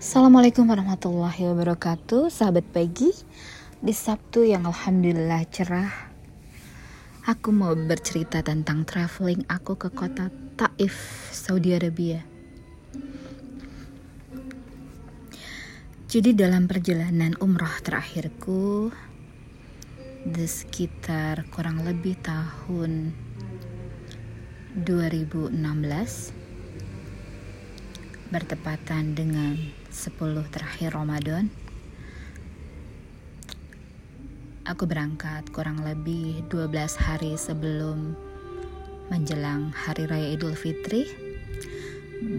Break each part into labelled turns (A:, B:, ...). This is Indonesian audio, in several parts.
A: Assalamualaikum warahmatullahi wabarakatuh. Sahabat pagi Di Sabtu yang Alhamdulillah cerah Aku mau bercerita tentang traveling aku ke kota Taif, Saudi Arabia. Jadi dalam perjalanan umrah terakhirku Di sekitar kurang lebih tahun 2016 bertepatan dengan 10 terakhir Ramadan aku berangkat kurang lebih 12 hari sebelum menjelang hari raya Idul Fitri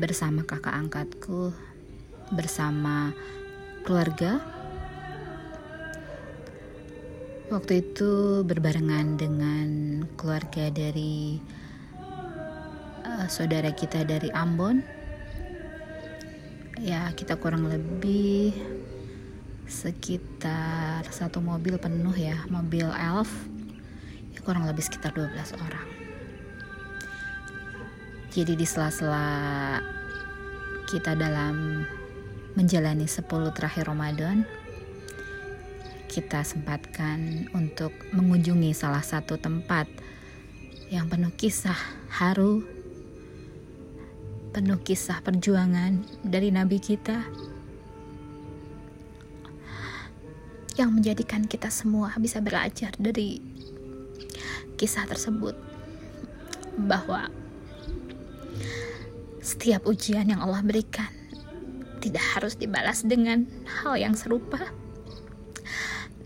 A: bersama kakak angkatku bersama keluarga. Waktu itu berbarengan dengan keluarga dari uh, saudara kita dari Ambon ya kita kurang lebih sekitar satu mobil penuh ya mobil elf. Ya kurang lebih sekitar 12 orang. Jadi di sela-sela kita dalam menjalani 10 terakhir Ramadan kita sempatkan untuk mengunjungi salah satu tempat yang penuh kisah haru penuh kisah perjuangan dari nabi kita yang menjadikan kita semua bisa belajar dari kisah tersebut bahwa setiap ujian yang Allah berikan tidak harus dibalas dengan hal yang serupa.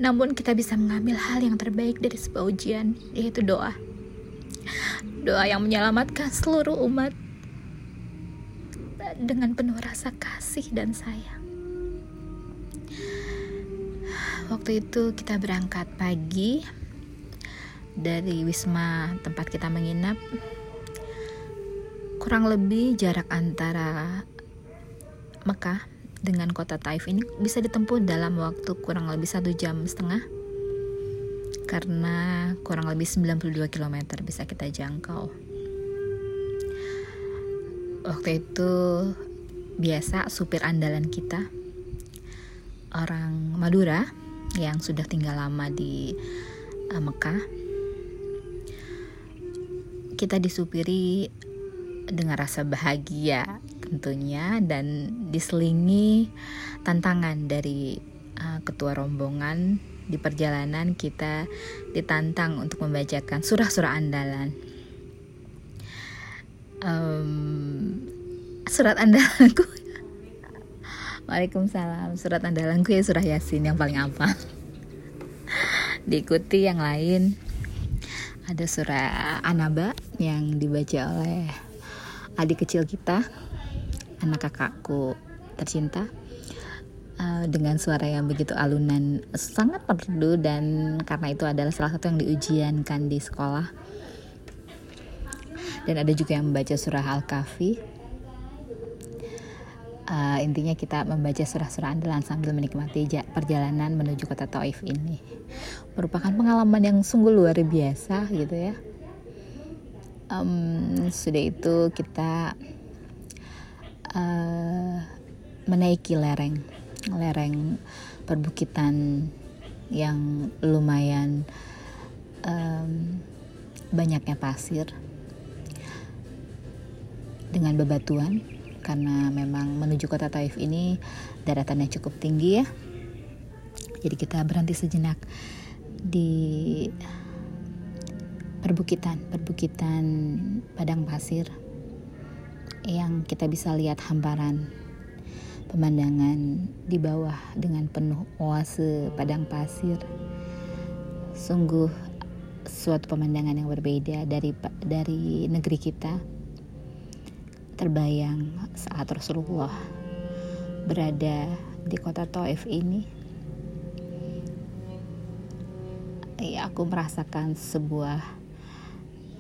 A: Namun kita bisa mengambil hal yang terbaik dari sebuah ujian yaitu doa. Doa yang menyelamatkan seluruh umat dengan penuh rasa kasih dan sayang. Waktu itu kita berangkat pagi dari wisma tempat kita menginap. Kurang lebih jarak antara Mekah dengan kota Taif ini bisa ditempuh dalam waktu kurang lebih satu jam setengah karena kurang lebih 92 km bisa kita jangkau waktu itu biasa supir andalan kita orang Madura yang sudah tinggal lama di uh, Mekah. Kita disupiri dengan rasa bahagia tentunya dan diselingi tantangan dari uh, ketua rombongan di perjalanan kita ditantang untuk membacakan surah-surah andalan um, surat andalanku. Waalaikumsalam. Surat andalanku ya surah yasin yang paling apa? Diikuti yang lain. Ada surah anaba yang dibaca oleh adik kecil kita. Anak kakakku tercinta. Uh, dengan suara yang begitu alunan sangat merdu dan karena itu adalah salah satu yang diujiankan di sekolah dan ada juga yang membaca surah Al-Kahfi. Uh, intinya kita membaca surah-surah andalan sambil menikmati perjalanan menuju kota Taif ini. Merupakan pengalaman yang sungguh luar biasa gitu ya. Um, sudah itu kita uh, menaiki lereng. Lereng perbukitan yang lumayan um, banyaknya pasir dengan bebatuan karena memang menuju kota Taif ini daratannya cukup tinggi ya. Jadi kita berhenti sejenak di perbukitan, perbukitan padang pasir yang kita bisa lihat hamparan pemandangan di bawah dengan penuh oase padang pasir. Sungguh suatu pemandangan yang berbeda dari dari negeri kita terbayang saat Rasulullah berada di kota Taif ini. Ya, aku merasakan sebuah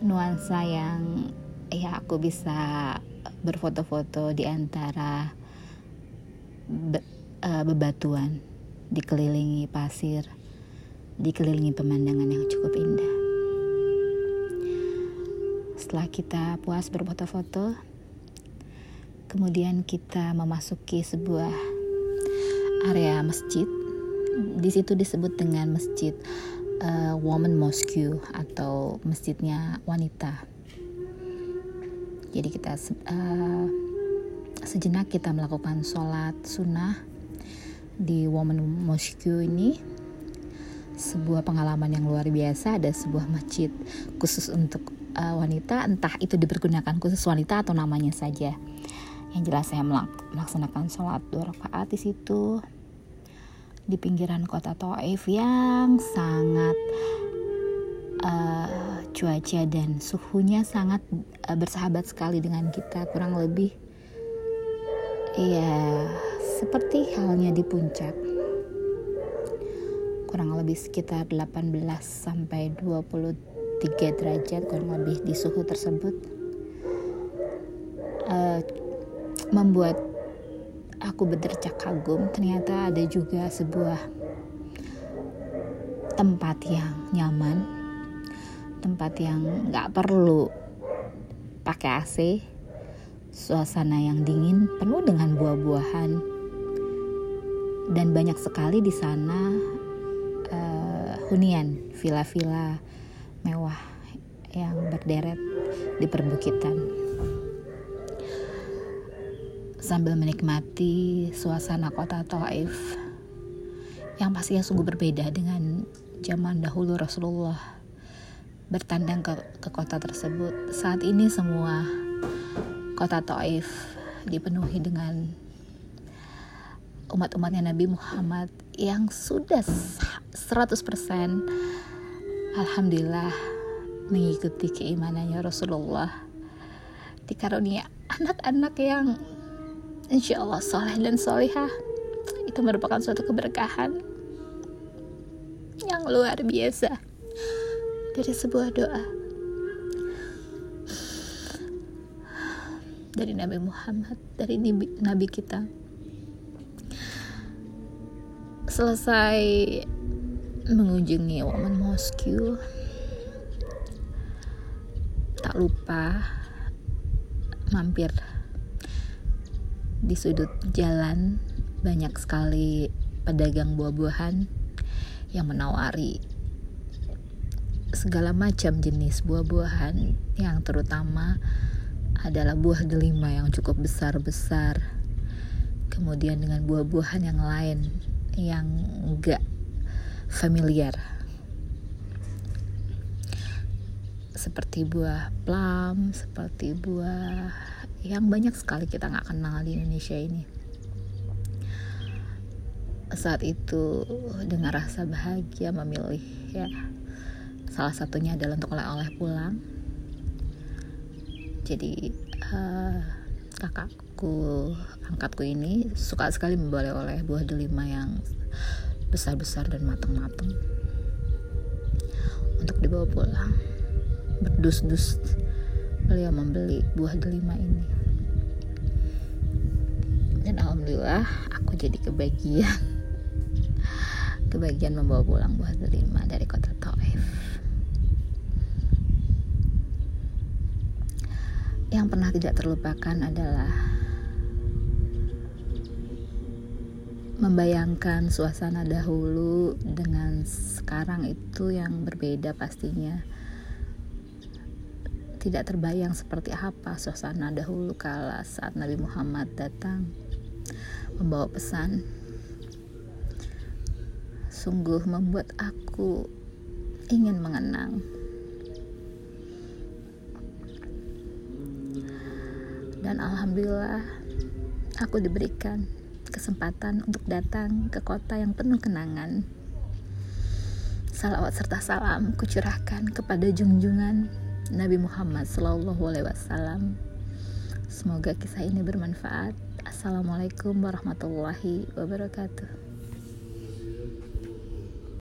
A: nuansa yang ya aku bisa berfoto-foto di antara be, uh, bebatuan, dikelilingi pasir, dikelilingi pemandangan yang cukup indah. Setelah kita puas berfoto-foto, Kemudian kita memasuki sebuah area masjid. Di situ disebut dengan masjid uh, woman mosque atau masjidnya wanita. Jadi kita uh, sejenak kita melakukan sholat sunnah di woman mosque ini. Sebuah pengalaman yang luar biasa ada sebuah masjid khusus untuk uh, wanita. Entah itu dipergunakan khusus wanita atau namanya saja yang jelas saya melaksanakan sholat dua rakaat di situ. Di pinggiran kota Taif yang sangat uh, cuaca dan suhunya sangat uh, bersahabat sekali dengan kita kurang lebih. Ya seperti halnya di puncak. Kurang lebih sekitar 18 sampai 23 derajat kurang lebih di suhu tersebut. Uh, membuat aku berdecak kagum ternyata ada juga sebuah tempat yang nyaman tempat yang nggak perlu pakai AC suasana yang dingin penuh dengan buah-buahan. Dan banyak sekali di sana hunian villa-villa mewah yang berderet di perbukitan sambil menikmati suasana kota Taif yang pastinya sungguh berbeda dengan zaman dahulu Rasulullah bertandang ke, ke kota tersebut. Saat ini semua kota Taif dipenuhi dengan umat-umatnya Nabi Muhammad yang sudah 100% Alhamdulillah mengikuti keimanannya Rasulullah. Dikarunia anak-anak yang insya Allah soleh dan solihah. Itu merupakan suatu keberkahan yang luar biasa dari sebuah doa. Dari Nabi Muhammad dari Nabi kita. Selesai mengunjungi Woman Mosque tak lupa mampir di sudut jalan banyak sekali pedagang buah-buahan yang menawari segala macam jenis buah-buahan yang terutama adalah buah delima yang cukup besar-besar. Kemudian dengan buah-buahan yang lain yang enggak familiar. Seperti buah plum, seperti buah yang banyak sekali kita nggak kenal di Indonesia ini. Saat itu dengan rasa bahagia memilih ya salah satunya adalah untuk oleh-oleh pulang. Jadi uh, kakakku angkatku ini suka sekali membawa oleh buah delima yang besar-besar dan matang-matang untuk dibawa pulang berdus-dus beliau membeli buah delima ini. Dan alhamdulillah aku jadi kebagian. Kebagian membawa pulang buah delima dari kota Taif. Yang pernah tidak terlupakan adalah membayangkan suasana dahulu dengan sekarang itu yang berbeda pastinya tidak terbayang seperti apa suasana dahulu kala saat Nabi Muhammad datang membawa pesan. Sungguh membuat aku ingin mengenang. Dan alhamdulillah aku diberikan kesempatan untuk datang ke kota yang penuh kenangan. Salawat serta salam kucurahkan kepada junjungan Nabi Muhammad Sallallahu Alaihi Wasallam. Semoga kisah ini bermanfaat. Assalamualaikum warahmatullahi wabarakatuh.